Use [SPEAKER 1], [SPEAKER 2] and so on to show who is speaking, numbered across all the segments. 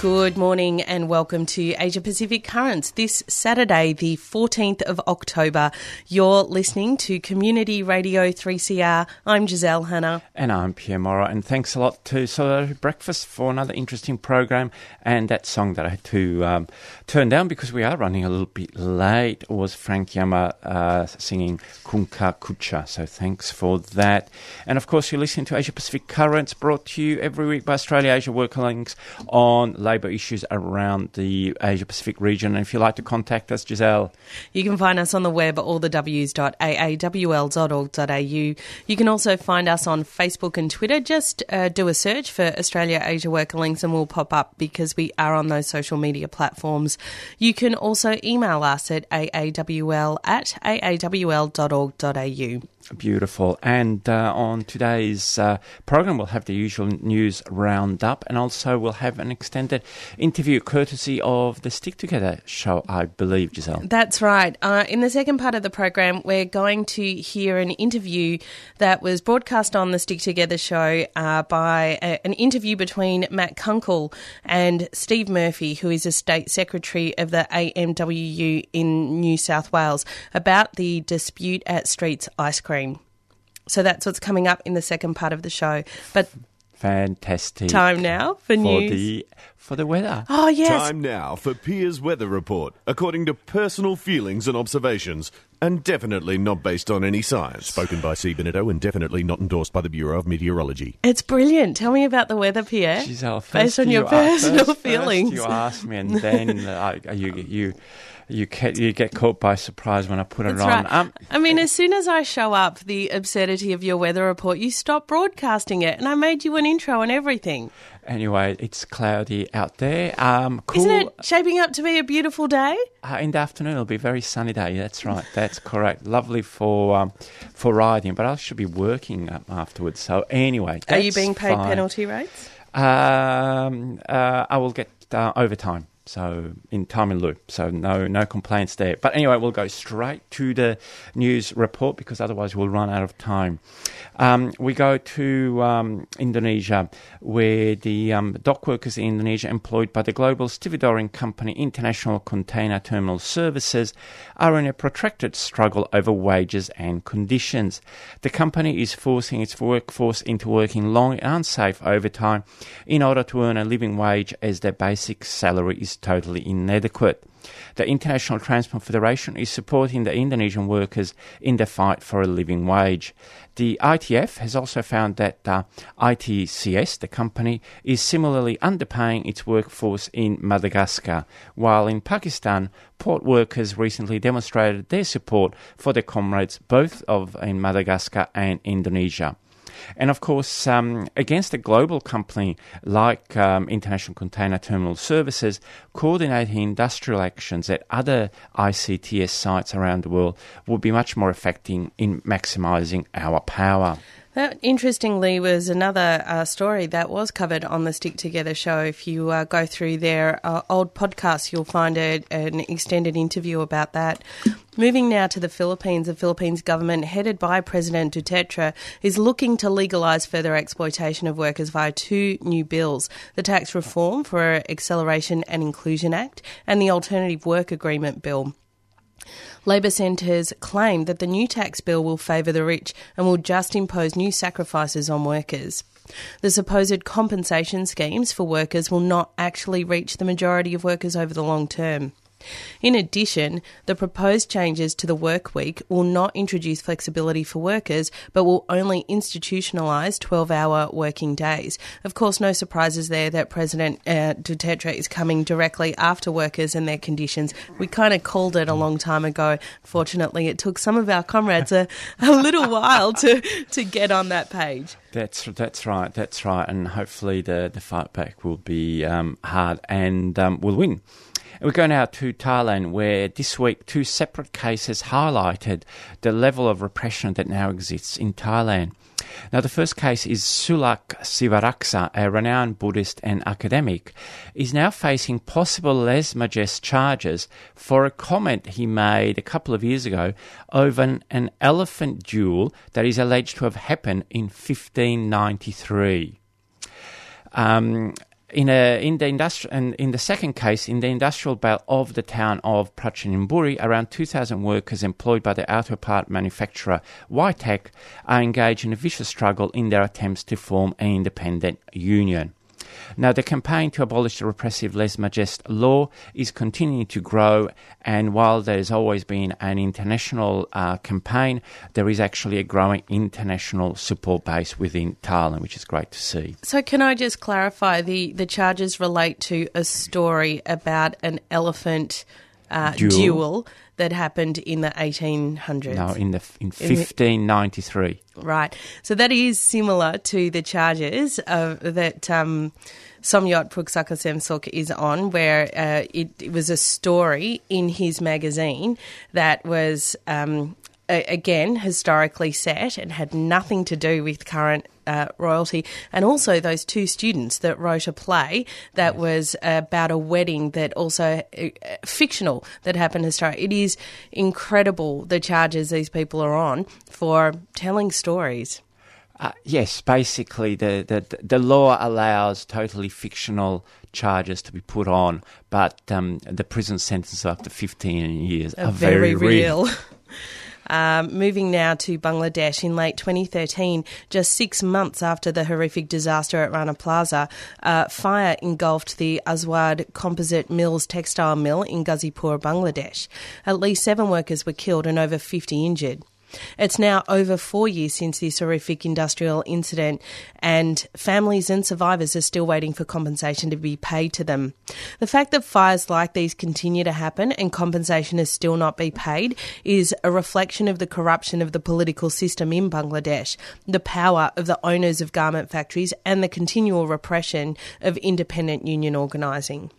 [SPEAKER 1] Good morning and welcome to Asia Pacific Currents. This Saturday, the 14th of October, you're listening to Community Radio 3CR. I'm Giselle Hanna.
[SPEAKER 2] And I'm Pierre Morrow. And thanks a lot to Solidarity Breakfast for another interesting program. And that song that I had to um, turn down because we are running a little bit late was Frank Yamma uh, singing Kunka Kucha. So thanks for that. And of course, you're listening to Asia Pacific Currents brought to you every week by Australia Asia Worker Links on labour issues around the Asia Pacific region. And if you'd like to contact us, Giselle.
[SPEAKER 1] You can find us on the web at allthews.aawl.org.au. You can also find us on Facebook and Twitter. Just uh, do a search for Australia Asia Worker Links and we'll pop up because we are on those social media platforms. You can also email us at aawl at aawl.org.au.
[SPEAKER 2] Beautiful. And uh, on today's uh, program, we'll have the usual news roundup and also we'll have an extended interview courtesy of the Stick Together show, I believe, Giselle.
[SPEAKER 1] That's right. Uh, in the second part of the program, we're going to hear an interview that was broadcast on the Stick Together show uh, by a, an interview between Matt Kunkel and Steve Murphy, who is a state secretary of the AMWU in New South Wales, about the dispute at Streets Ice Cream. So that's what's coming up in the second part of the show. But
[SPEAKER 2] Fantastic.
[SPEAKER 1] time now for,
[SPEAKER 2] for
[SPEAKER 1] news.
[SPEAKER 2] the for the weather.
[SPEAKER 1] oh yes,
[SPEAKER 3] Time now for Pierre's weather report, according to personal feelings and observations, and definitely not based on any science. Spoken by C. Benito and definitely not endorsed by the Bureau of Meteorology.
[SPEAKER 1] it's brilliant. Tell me about the weather, Pierre.
[SPEAKER 2] Giselle, first
[SPEAKER 1] based on your
[SPEAKER 2] you a-
[SPEAKER 1] personal
[SPEAKER 2] first-
[SPEAKER 1] feelings.
[SPEAKER 2] First you ask me, and then uh, you you you get you get caught by surprise when I put it
[SPEAKER 1] That's
[SPEAKER 2] on.
[SPEAKER 1] right.
[SPEAKER 2] Um,
[SPEAKER 1] I mean, as soon as I show up, the absurdity of your weather report, you stop broadcasting it, and I made you an intro and everything.
[SPEAKER 2] anyway, it's cloudy out there. Um, cool.
[SPEAKER 1] Isn't it shaping up to be a beautiful day?
[SPEAKER 2] Uh, in the afternoon, it'll be a very sunny day. That's right. That's correct. Lovely for um, for riding, but I should be working um, afterwards. So anyway,
[SPEAKER 1] Are you being paid
[SPEAKER 2] fine.
[SPEAKER 1] penalty rates?
[SPEAKER 2] Um, uh, I will get uh, overtime. So in time and lieu. So no no complaints there. But anyway, we'll go straight to the news report because otherwise we'll run out of time. Um, we go to um, Indonesia, where the um, dock workers in Indonesia employed by the global stevedoring company International Container Terminal Services are in a protracted struggle over wages and conditions. The company is forcing its workforce into working long and unsafe overtime in order to earn a living wage as their basic salary is totally inadequate. The International Transport Federation is supporting the Indonesian workers in the fight for a living wage. The ITF has also found that uh, ITCS, the company, is similarly underpaying its workforce in Madagascar, while in Pakistan, port workers recently demonstrated their support for their comrades both of in Madagascar and Indonesia. And of course, um, against a global company like um, International Container Terminal Services, coordinating industrial actions at other ICTS sites around the world would be much more effective in maximising our power.
[SPEAKER 1] That, interestingly, was another uh, story that was covered on the Stick Together show. If you uh, go through their uh, old podcasts, you'll find a, an extended interview about that. Moving now to the Philippines, the Philippines government, headed by President Duterte, is looking to legalise further exploitation of workers via two new bills the Tax Reform for Acceleration and Inclusion Act and the Alternative Work Agreement Bill. Labor centres claim that the new tax bill will favour the rich and will just impose new sacrifices on workers. The supposed compensation schemes for workers will not actually reach the majority of workers over the long term. In addition, the proposed changes to the work week will not introduce flexibility for workers, but will only institutionalise 12 hour working days. Of course, no surprises there that President uh, Duterte is coming directly after workers and their conditions. We kind of called it a long time ago. Fortunately, it took some of our comrades a, a little while to, to get on that page.
[SPEAKER 2] That's that's right. That's right. And hopefully the the fight back will be um, hard and um, will win. We go now to Thailand, where this week two separate cases highlighted the level of repression that now exists in Thailand. Now, the first case is Sulak Sivaraksa, a renowned Buddhist and academic, is now facing possible lèse majesté charges for a comment he made a couple of years ago over an, an elephant duel that is alleged to have happened in 1593. Um, in a in the industrial and in the second case in the industrial belt of the town of Prachanimburi, around 2,000 workers employed by the auto part manufacturer Ytec are engaged in a vicious struggle in their attempts to form an independent union. Now, the campaign to abolish the repressive lèse majesté law is continuing to grow, and while there's always been an international uh, campaign, there is actually a growing international support base within Thailand, which is great to see.
[SPEAKER 1] So, can I just clarify the, the charges relate to a story about an elephant uh,
[SPEAKER 2] Duel.
[SPEAKER 1] duel. that happened in the 1800s?
[SPEAKER 2] No, in the in 1593.
[SPEAKER 1] Right. So that is similar to the charges of, that um, Somyot Prueksakasemsuk is on, where uh, it, it was a story in his magazine that was. Um, Again, historically set and had nothing to do with current uh, royalty. And also, those two students that wrote a play that was about a wedding that also uh, fictional that happened historically. It is incredible the charges these people are on for telling stories.
[SPEAKER 2] Uh, yes, basically, the, the the law allows totally fictional charges to be put on, but um, the prison sentences after 15 years are,
[SPEAKER 1] very,
[SPEAKER 2] real.
[SPEAKER 1] real. Um, moving now to Bangladesh in late 2013, just six months after the horrific disaster at Rana Plaza, uh, fire engulfed the Aswad Composite Mills textile mill in Ghazipur, Bangladesh. At least seven workers were killed and over 50 injured. It's now over four years since this horrific industrial incident, and families and survivors are still waiting for compensation to be paid to them. The fact that fires like these continue to happen and compensation is still not be paid is a reflection of the corruption of the political system in Bangladesh, the power of the owners of garment factories, and the continual repression of independent union organising.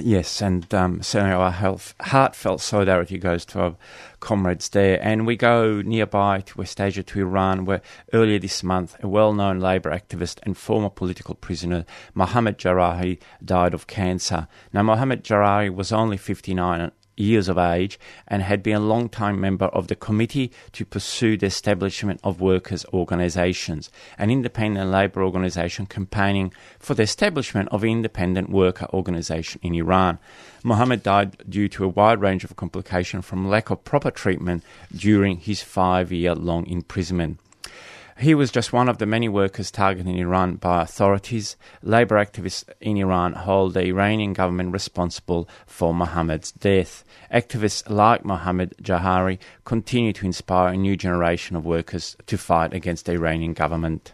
[SPEAKER 2] Yes, and um, certainly our health, heartfelt solidarity goes to our comrades there. And we go nearby to West Asia, to Iran, where earlier this month a well known labour activist and former political prisoner, Mohammad Jarahi, died of cancer. Now, Mohammad Jarahi was only 59 years of age and had been a long-time member of the Committee to Pursue the Establishment of Workers' Organisations, an independent labour organisation campaigning for the establishment of an independent worker organisation in Iran. Mohammed died due to a wide range of complications from lack of proper treatment during his five-year-long imprisonment. He was just one of the many workers targeted in Iran by authorities. Labour activists in Iran hold the Iranian government responsible for Mohammed's death. Activists like Mohammed Jahari continue to inspire a new generation of workers to fight against the Iranian government.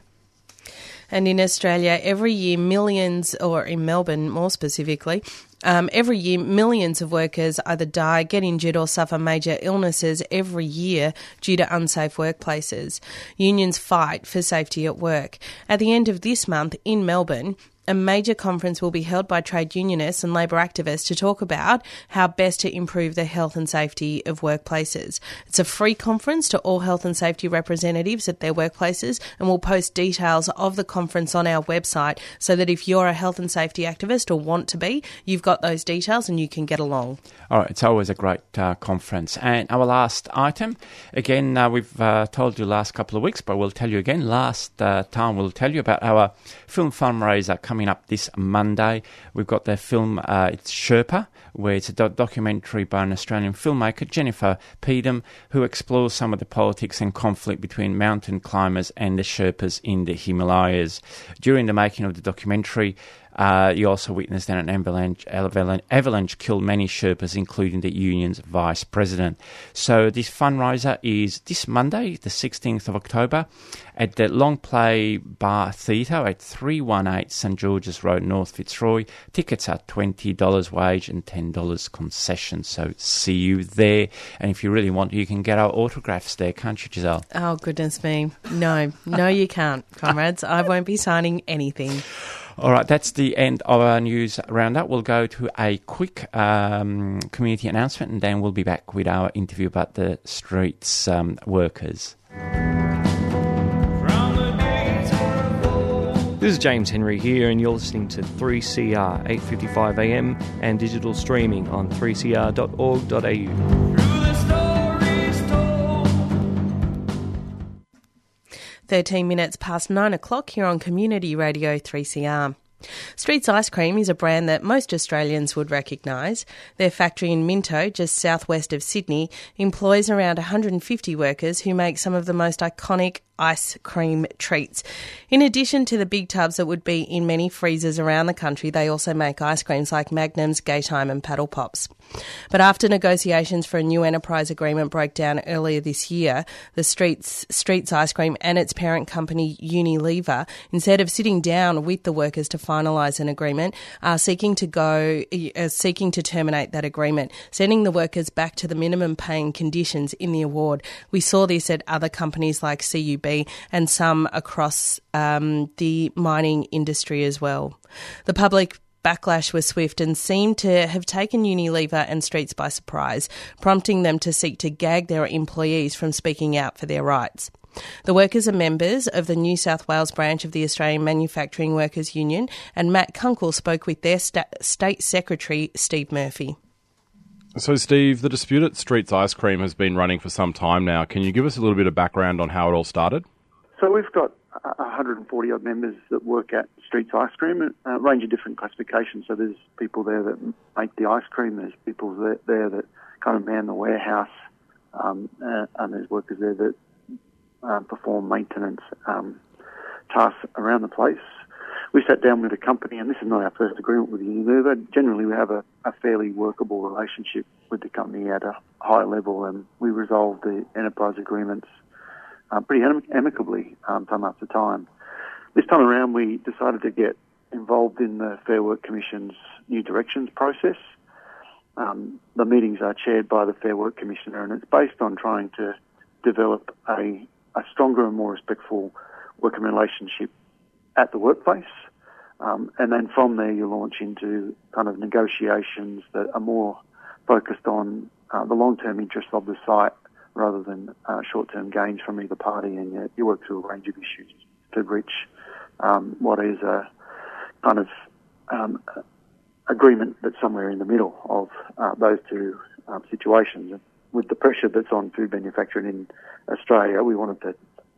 [SPEAKER 1] And in Australia, every year, millions, or in Melbourne more specifically, um, every year, millions of workers either die, get injured, or suffer major illnesses every year due to unsafe workplaces. Unions fight for safety at work. At the end of this month in Melbourne, a major conference will be held by trade unionists and labour activists to talk about how best to improve the health and safety of workplaces. It's a free conference to all health and safety representatives at their workplaces, and we'll post details of the conference on our website so that if you're a health and safety activist or want to be, you've got those details and you can get along.
[SPEAKER 2] All right, it's always a great uh, conference. And our last item, again, uh, we've uh, told you last couple of weeks, but we'll tell you again. Last uh, time, we'll tell you about our film fundraiser coming up this Monday. We've got the film, uh, it's Sherpa, where it's a do- documentary by an Australian filmmaker, Jennifer Peedom, who explores some of the politics and conflict between mountain climbers and the Sherpas in the Himalayas. During the making of the documentary, uh, you also witnessed an avalanche, avalanche, avalanche killed many Sherpas, including the union's vice president. So this fundraiser is this Monday, the 16th of October, at the Long Play Bar Theatre at 318 St George's Road, North Fitzroy. Tickets are $20 wage and $10 concession. So see you there. And if you really want, you can get our autographs there, can't you, Giselle?
[SPEAKER 1] Oh, goodness me. No, no, you can't, comrades. I won't be signing anything.
[SPEAKER 2] All right, that's the end of our news roundup. We'll go to a quick um, community announcement and then we'll be back with our interview about the streets um, workers.
[SPEAKER 4] This is James Henry here, and you're listening to 3CR 8:55 AM and digital streaming on 3cr.org.au.
[SPEAKER 1] 13 minutes past 9 o'clock here on Community Radio 3CR. Streets Ice Cream is a brand that most Australians would recognise. Their factory in Minto, just southwest of Sydney, employs around 150 workers who make some of the most iconic ice cream treats. In addition to the big tubs that would be in many freezers around the country, they also make ice creams like Magnums, Gaytime, and Paddle Pops. But after negotiations for a new enterprise agreement broke down earlier this year, the Streets Streets Ice Cream and its parent company Unilever, instead of sitting down with the workers to finalise an agreement, are seeking to go uh, seeking to terminate that agreement, sending the workers back to the minimum paying conditions in the award. We saw this at other companies like CUB and some across um, the mining industry as well. The public backlash was swift and seemed to have taken Unilever and Streets by surprise, prompting them to seek to gag their employees from speaking out for their rights. The workers are members of the New South Wales branch of the Australian Manufacturing Workers Union, and Matt Kunkel spoke with their sta- state secretary, Steve Murphy.
[SPEAKER 5] So, Steve, the dispute at Streets Ice Cream has been running for some time now. Can you give us a little bit of background on how it all started?
[SPEAKER 6] So, we've got 140 odd members that work at Streets Ice Cream, a range of different classifications. So, there's people there that make the ice cream, there's people there that kind of man the warehouse, um, uh, and there's workers there that um, perform maintenance um, tasks around the place we sat down with the company, and this is not our first agreement with Unilever. Generally, we have a, a fairly workable relationship with the company at a high level, and we resolved the enterprise agreements uh, pretty amicably um, time after time. This time around, we decided to get involved in the Fair Work Commission's new directions process. Um, the meetings are chaired by the Fair Work Commissioner, and it's based on trying to develop a, a stronger and more respectful working relationship at the workplace. Um, and then from there, you launch into kind of negotiations that are more focused on uh, the long-term interests of the site rather than uh, short-term gains from either party. And you, you, work through a range of issues to reach um, what is a kind of um, agreement that's somewhere in the middle of uh, those two um, situations. And with the pressure that's on food manufacturing in Australia, we wanted to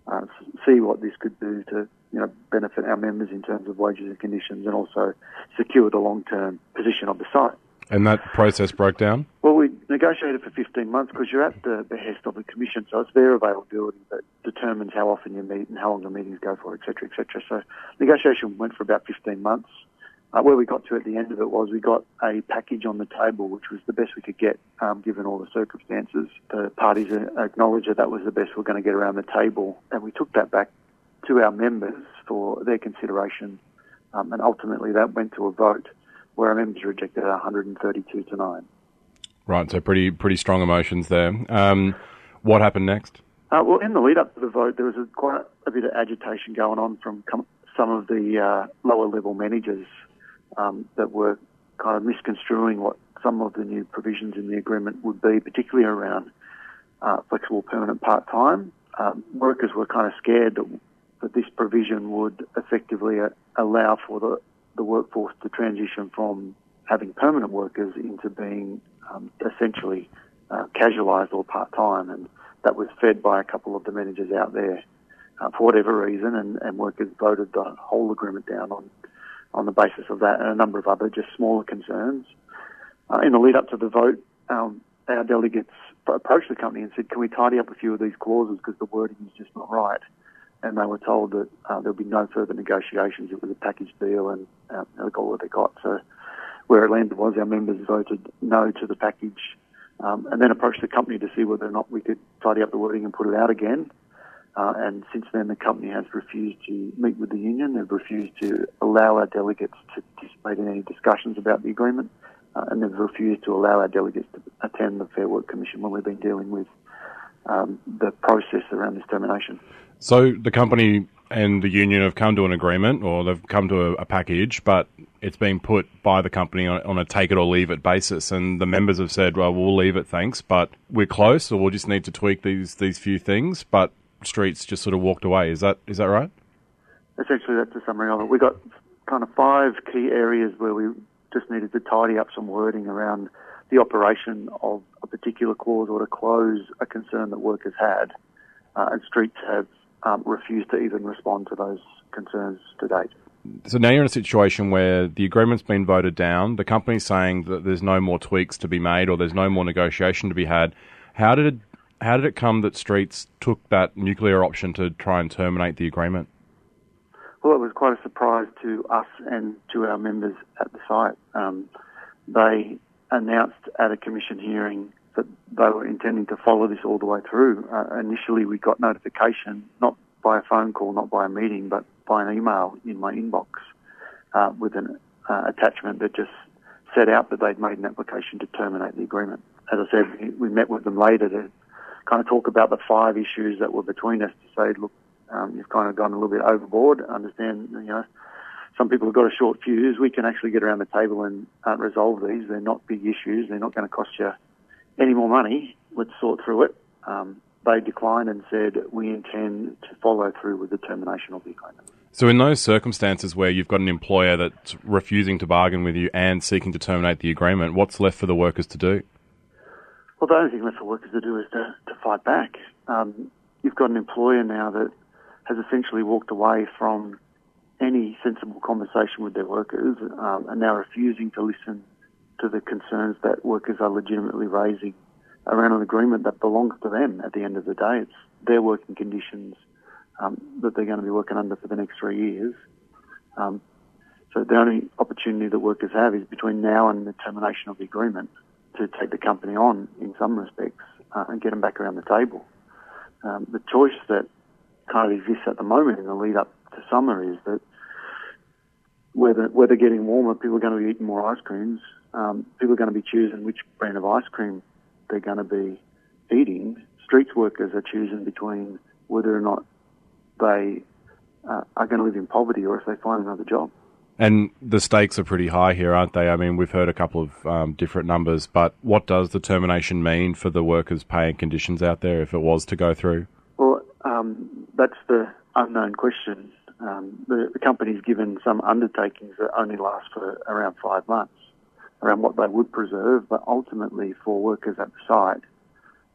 [SPEAKER 6] uh, see what this could do to you know benefit our members in terms of wages and conditions, and also secure the long-term position of the site.
[SPEAKER 5] And that process broke down.
[SPEAKER 6] Well, we negotiated for 15 months because you're at the behest of the commission, so it's their availability that determines how often you meet and how long the meetings go for, etc., etc. So negotiation went for about 15 months. Uh, where we got to at the end of it was we got a package on the table, which was the best we could get um, given all the circumstances. The parties acknowledged that that was the best we are going to get around the table, and we took that back to our members for their consideration, um, and ultimately that went to a vote where our members rejected 132 to 9.
[SPEAKER 5] Right, so pretty pretty strong emotions there. Um, what happened next?
[SPEAKER 6] Uh, well, in the lead up to the vote, there was a, quite a bit of agitation going on from com- some of the uh, lower level managers um, that were kind of misconstruing what some of the new provisions in the agreement would be, particularly around uh, flexible permanent part time. Um, workers were kind of scared that, that this provision would effectively uh, allow for the, the workforce to transition from having permanent workers into being um, essentially uh, casualised or part time, and that was fed by a couple of the managers out there uh, for whatever reason, and, and workers voted the whole agreement down on on the basis of that and a number of other just smaller concerns. Uh, in the lead up to the vote, um, our delegates approached the company and said, "Can we tidy up a few of these clauses because the wording is just not right?" And they were told that uh, there would be no further negotiations. It was a package deal, and uh, they got what they got. So where it landed was our members voted no to the package, um, and then approached the company to see whether or not we could tidy up the wording and put it out again. Uh, and since then, the company has refused to meet with the union. They've refused to allow our delegates to participate in any discussions about the agreement, uh, and they've refused to allow our delegates to attend the Fair Work Commission when we've been dealing with um, the process around this termination.
[SPEAKER 5] So the company and the union have come to an agreement or they've come to a, a package, but it's been put by the company on, on, a take it or leave it basis. And the members have said, well, we'll leave it, thanks, but we're close, or we'll just need to tweak these these few things. But Streets just sort of walked away. Is that is that right?
[SPEAKER 6] Essentially, that's a summary of it. We got kind of five key areas where we just needed to tidy up some wording around the operation of a particular clause or to close a concern that workers had. Uh, and Streets have um, refused to even respond to those concerns to date.
[SPEAKER 5] So now you're in a situation where the agreement's been voted down. The company's saying that there's no more tweaks to be made or there's no more negotiation to be had. How did it, how did it come that Streets took that nuclear option to try and terminate the agreement?
[SPEAKER 6] Well, it was quite a surprise to us and to our members at the site. Um, they announced at a commission hearing that they were intending to follow this all the way through. Uh, initially, we got notification, not by a phone call, not by a meeting, but by an email in my inbox uh, with an uh, attachment that just set out that they'd made an application to terminate the agreement. As I said, we, we met with them later to kind of talk about the five issues that were between us to say, look, um, you've kind of gone a little bit overboard. Understand, you know, some people have got a short fuse. We can actually get around the table and uh, resolve these. They're not big issues. They're not going to cost you any more money. Let's sort through it. Um, they declined and said, we intend to follow through with the termination of the agreement.
[SPEAKER 5] So, in those circumstances where you've got an employer that's refusing to bargain with you and seeking to terminate the agreement, what's left for the workers to do?
[SPEAKER 6] Well, the only thing left for workers to do is to, to fight back. Um, you've got an employer now that has essentially walked away from any sensible conversation with their workers um, and now refusing to listen to the concerns that workers are legitimately raising around an agreement that belongs to them at the end of the day. It's their working conditions um, that they're going to be working under for the next three years. Um, so the only opportunity that workers have is between now and the termination of the agreement to take the company on in some respects uh, and get them back around the table. Um, the choice that kind of exists at the moment in the lead up to summer is that weather, weather getting warmer, people are going to be eating more ice creams. Um, people are going to be choosing which brand of ice cream they're going to be eating. Streets workers are choosing between whether or not they uh, are going to live in poverty or if they find another job.
[SPEAKER 5] And the stakes are pretty high here, aren't they? I mean, we've heard a couple of um, different numbers, but what does the termination mean for the workers' pay and conditions out there if it was to go through?
[SPEAKER 6] Well, um, that's the unknown question. Um, the, the company's given some undertakings that only last for around five months around what they would preserve, but ultimately for workers at the site,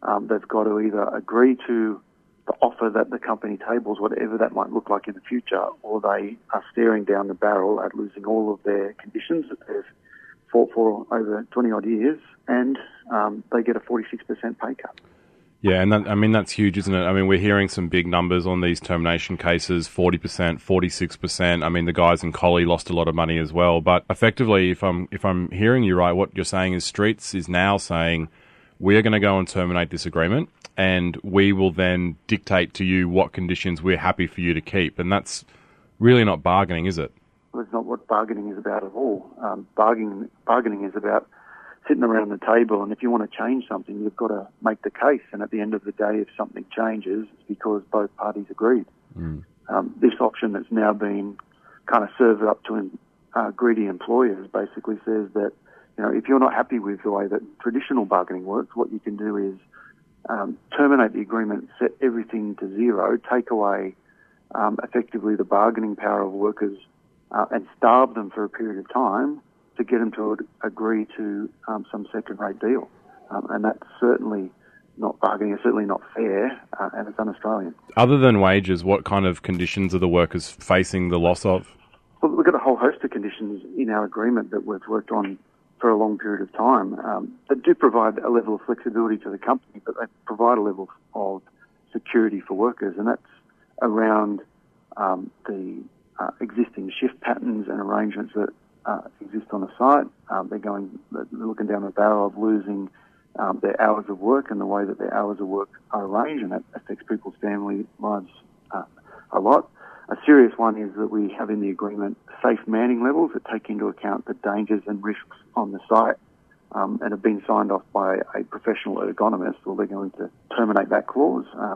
[SPEAKER 6] um, they've got to either agree to the offer that the company tables, whatever that might look like in the future, or they are staring down the barrel at losing all of their conditions that they've fought for over 20 odd years, and um, they get a 46% pay cut.
[SPEAKER 5] Yeah, and that, I mean that's huge, isn't it? I mean we're hearing some big numbers on these termination cases: forty percent, forty-six percent. I mean the guys in Collie lost a lot of money as well. But effectively, if I'm if I'm hearing you right, what you're saying is Streets is now saying we're going to go and terminate this agreement, and we will then dictate to you what conditions we're happy for you to keep, and that's really not bargaining, is it?
[SPEAKER 6] It's not what bargaining is about at all. Um, bargaining bargaining is about sitting around the table, and if you want to change something, you've got to make the case. And at the end of the day, if something changes, it's because both parties agreed. Mm. Um, this option that's now been kind of served up to uh, greedy employers basically says that you know if you're not happy with the way that traditional bargaining works, what you can do is um, terminate the agreement, set everything to zero, take away um, effectively the bargaining power of workers, uh, and starve them for a period of time to get them to agree to um, some second-rate deal, um, and that's certainly not bargaining. It's certainly not fair, uh, and it's un-Australian.
[SPEAKER 5] Other than wages, what kind of conditions are the workers facing the loss of?
[SPEAKER 6] Well, we've got a whole host of conditions in our agreement that we've worked on for a long period of time um, that do provide a level of flexibility to the company, but they provide a level of security for workers, and that's around um, the uh, existing shift patterns and arrangements that uh, exist on the site. Um, they're going, they're looking down the barrel of losing um, their hours of work and the way that their hours of work are arranged, and that affects people's family lives uh, a lot. A serious one is that we have in the agreement safe manning levels that take into account the dangers and risks on the site um, and have been signed off by a professional ergonomist. Well, they're going to terminate that clause, uh,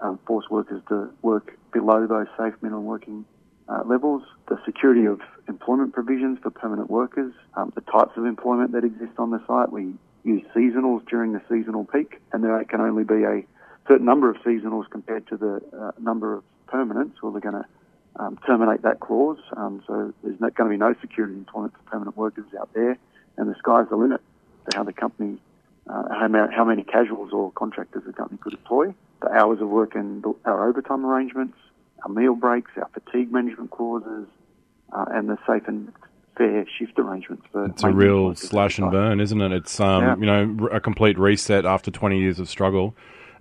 [SPEAKER 6] um, force workers to work below those safe minimum working uh, levels, the security of employment provisions for permanent workers, um, the types of employment that exist on the site. We use seasonals during the seasonal peak, and there can only be a certain number of seasonals compared to the uh, number of permanents, or they're going to um, terminate that clause. Um, so there's not going to be no security employment for permanent workers out there, and the sky's the limit to how the company, uh, how, how many casuals or contractors the company could employ, the hours of work and our overtime arrangements, our meal breaks, our fatigue management clauses, uh, and the safe and fair shift arrangements for.
[SPEAKER 5] It's a real slash and burn, isn't it? It's um, yeah. you know a complete reset after 20 years of struggle.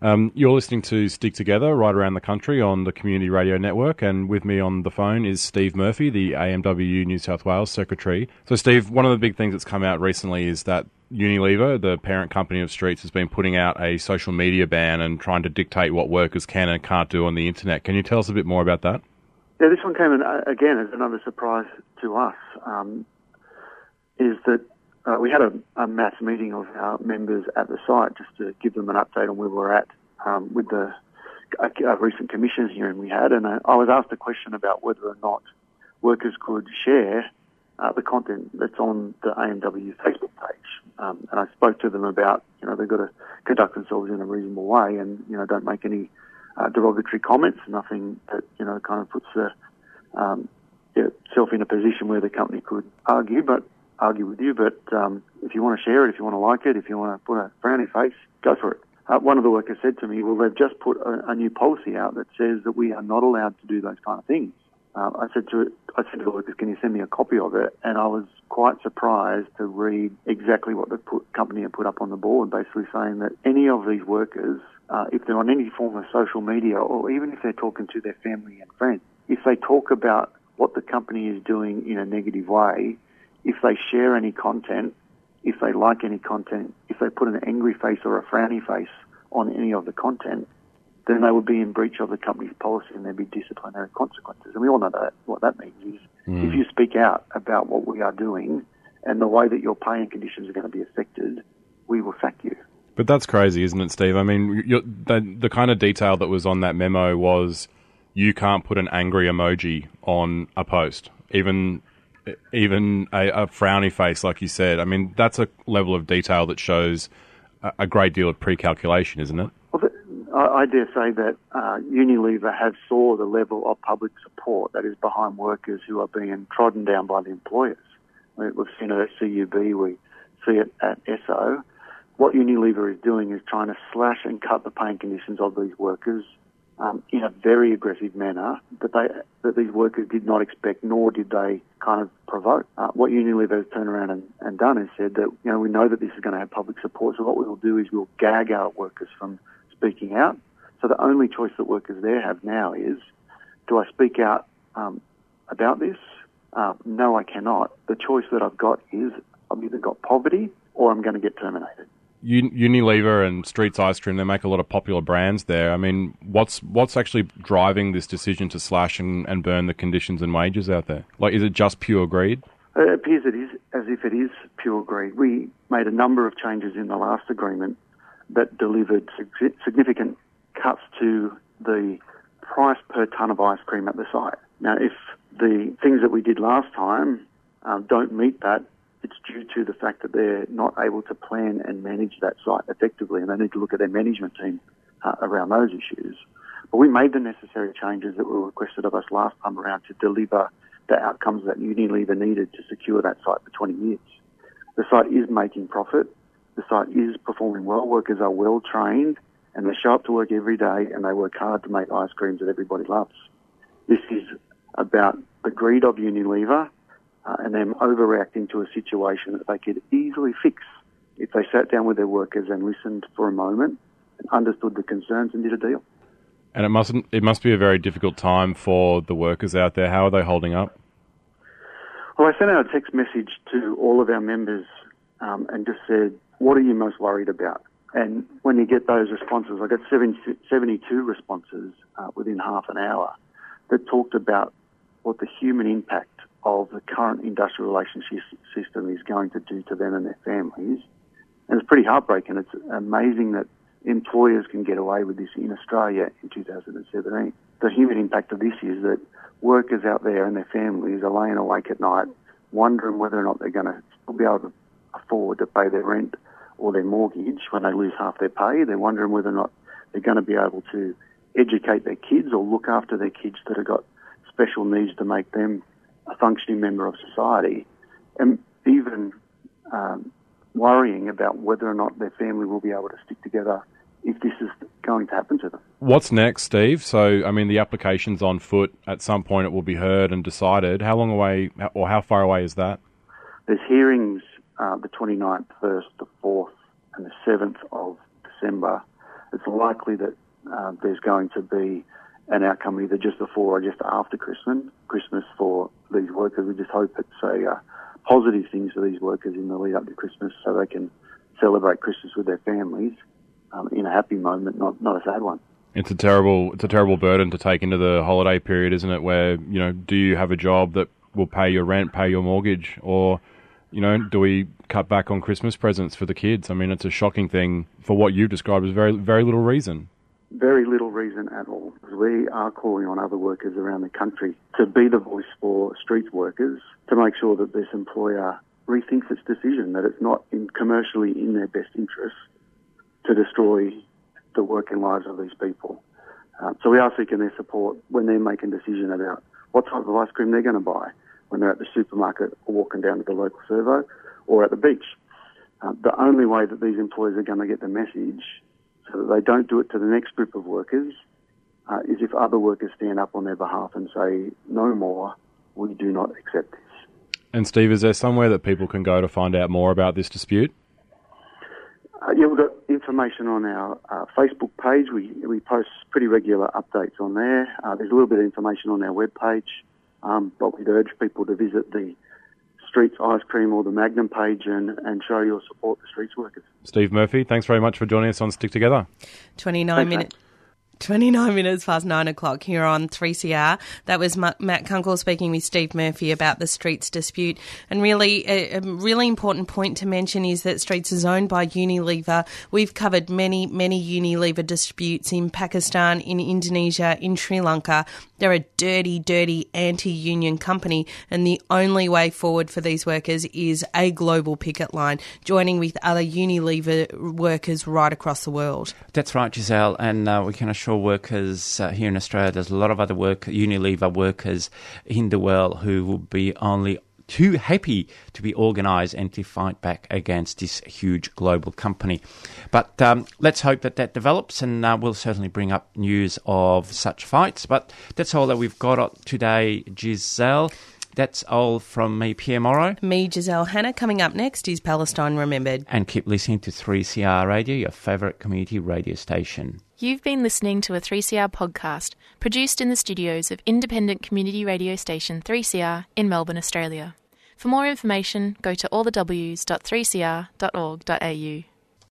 [SPEAKER 5] Um, you're listening to Stick Together right around the country on the Community Radio Network, and with me on the phone is Steve Murphy, the AMWU New South Wales Secretary. So, Steve, one of the big things that's come out recently is that Unilever, the parent company of Streets, has been putting out a social media ban and trying to dictate what workers can and can't do on the internet. Can you tell us a bit more about that?
[SPEAKER 6] Yeah, this one came in uh, again as another surprise to us. Um, is that uh, we had a, a, mass meeting of our members at the site just to give them an update on where we're at um, with the a, recent commissions hearing we had, and I, I was asked a question about whether or not workers could share uh, the content that's on the AMW Facebook page. Um, and I spoke to them about, you know, they've got to conduct themselves in a reasonable way and, you know, don't make any uh, derogatory comments, nothing that, you know, kind of puts the, um, in a position where the company could argue, but argue with you. But um, if you want to share it, if you want to like it, if you want to put a frowny face, go for it. Uh, one of the workers said to me, well, they've just put a, a new policy out that says that we are not allowed to do those kind of things. Uh, I said to I said to the workers, "Can you send me a copy of it?" And I was quite surprised to read exactly what the put, company had put up on the board, basically saying that any of these workers, uh, if they're on any form of social media, or even if they're talking to their family and friends, if they talk about what the company is doing in a negative way, if they share any content, if they like any content, if they put an angry face or a frowny face on any of the content, then they would be in breach of the company's policy and there'd be disciplinary consequences. And we all know that what that means is mm. if you speak out about what we are doing and the way that your pay and conditions are going to be affected, we will sack you.
[SPEAKER 5] But that's crazy, isn't it, Steve? I mean, the, the kind of detail that was on that memo was you can't put an angry emoji on a post, even even a, a frowny face, like you said. I mean, that's a level of detail that shows a, a great deal of pre-calculation, isn't it?
[SPEAKER 6] I, I dare say that uh, Unilever has saw the level of public support that is behind workers who are being trodden down by the employers. We've seen it at CUB, we see it at SO. What Unilever is doing is trying to slash and cut the paying conditions of these workers um, in a very aggressive manner that they that these workers did not expect, nor did they kind of provoke. Uh, what Unilever has turned around and, and done is said that you know we know that this is going to have public support, so what we will do is we'll gag our workers from speaking out. So the only choice that workers there have now is, do I speak out um, about this? Uh, no, I cannot. The choice that I've got is I've either got poverty or I'm going to get terminated.
[SPEAKER 5] Unilever and Streets Ice Cream, they make a lot of popular brands there. I mean, what's what's actually driving this decision to slash and, and burn the conditions and wages out there? Like, is it just pure greed?
[SPEAKER 6] It appears it is as if it is pure greed. We made a number of changes in the last agreement that delivered significant cuts to the price per tonne of ice cream at the site. Now, if the things that we did last time um, don't meet that, it's due to the fact that they're not able to plan and manage that site effectively, and they need to look at their management team uh, around those issues. But we made the necessary changes that were requested of us last time around to deliver the outcomes that Unilever needed to secure that site for 20 years. The site is making profit. The site is performing well. Workers are well trained and they show up to work every day and they work hard to make ice creams that everybody loves. This is about the greed of Unilever uh, and them overreacting to a situation that they could easily fix if they sat down with their workers and listened for a moment and understood the concerns and did a deal.
[SPEAKER 5] And it mustn't. It must be a very difficult time for the workers out there. How are they holding up?
[SPEAKER 6] Well, I sent out a text message to all of our members um, and just said, what are you most worried about? And when you get those responses, I got 70, 72 responses uh, within half an hour that talked about what the human impact of the current industrial relationship system is going to do to them and their families. And it's pretty heartbreaking. It's amazing that employers can get away with this in Australia in 2017. the human impact of this is that workers out there and their families are laying awake at night wondering whether or not they're going to be able to afford to pay their rent or their mortgage when they lose half their pay. They're wondering whether or not they're going to be able to educate their kids or look after their kids that have got special needs to make them a functioning member of society. And even um, worrying about whether or not their family will be able to stick together if this is going to happen to them.
[SPEAKER 5] What's next, Steve? So, I mean, the application's on foot. At some point, it will be heard and decided. How long away, or how far away is that?
[SPEAKER 6] There's hearings uh, the 29th, 1st, the 4th, and the 7th of December. It's likely that uh, there's going to be an outcome either just before or just after Christmas. Christmas for these workers. We just hope it's a uh, positive things for these workers in the lead up to Christmas, so they can celebrate Christmas with their families um, in a happy moment, not not a sad one.
[SPEAKER 5] It's a terrible, it's a terrible burden to take into the holiday period, isn't it? Where you know, do you have a job that will pay your rent, pay your mortgage, or you know, do we cut back on Christmas presents for the kids? I mean, it's a shocking thing for what you've described as very, very little reason.
[SPEAKER 6] Very little reason at all. We are calling on other workers around the country to be the voice for street workers to make sure that this employer rethinks its decision, that it's not in commercially in their best interest to destroy the working lives of these people. Uh, so we are seeking their support when they're making decision about what type of ice cream they're going to buy when they're at the supermarket or walking down to the local servo or at the beach. Uh, the only way that these employers are going to get the message so that they don't do it to the next group of workers uh, is if other workers stand up on their behalf and say, no more, we do not accept this.
[SPEAKER 5] And Steve, is there somewhere that people can go to find out more about this dispute?
[SPEAKER 6] Uh, yeah, we've got information on our uh, Facebook page. We, we post pretty regular updates on there. Uh, there's a little bit of information on our webpage, um, but we'd urge people to visit the Streets Ice Cream or the Magnum page and, and show your support to streets workers.
[SPEAKER 5] Steve Murphy, thanks very much for joining us on Stick Together.
[SPEAKER 1] 29 minutes. 29 minutes past 9 o'clock here on 3CR. That was Matt Kunkel speaking with Steve Murphy about the Streets dispute. And really, a, really important point to mention is that Streets is owned by Unilever. We've covered many, many Unilever disputes in Pakistan, in Indonesia, in Sri Lanka. They're a dirty, dirty anti union company. And the only way forward for these workers is a global picket line, joining with other Unilever workers right across the world.
[SPEAKER 2] That's right, Giselle. And uh, we can assure workers uh, here in Australia. There's a lot of other work, Unilever workers in the world who will be only too happy to be organised and to fight back against this huge global company. But um, let's hope that that develops, and uh, we'll certainly bring up news of such fights. But that's all that we've got today, Giselle. That's all from me, Pierre Morrow.
[SPEAKER 1] Me, Giselle Hanna. Coming up next is Palestine Remembered.
[SPEAKER 2] And keep listening to 3CR Radio, your favourite community radio station.
[SPEAKER 7] You've been listening to a 3CR podcast produced in the studios of independent community radio station 3CR in Melbourne, Australia. For more information, go to allthews.3cr.org.au.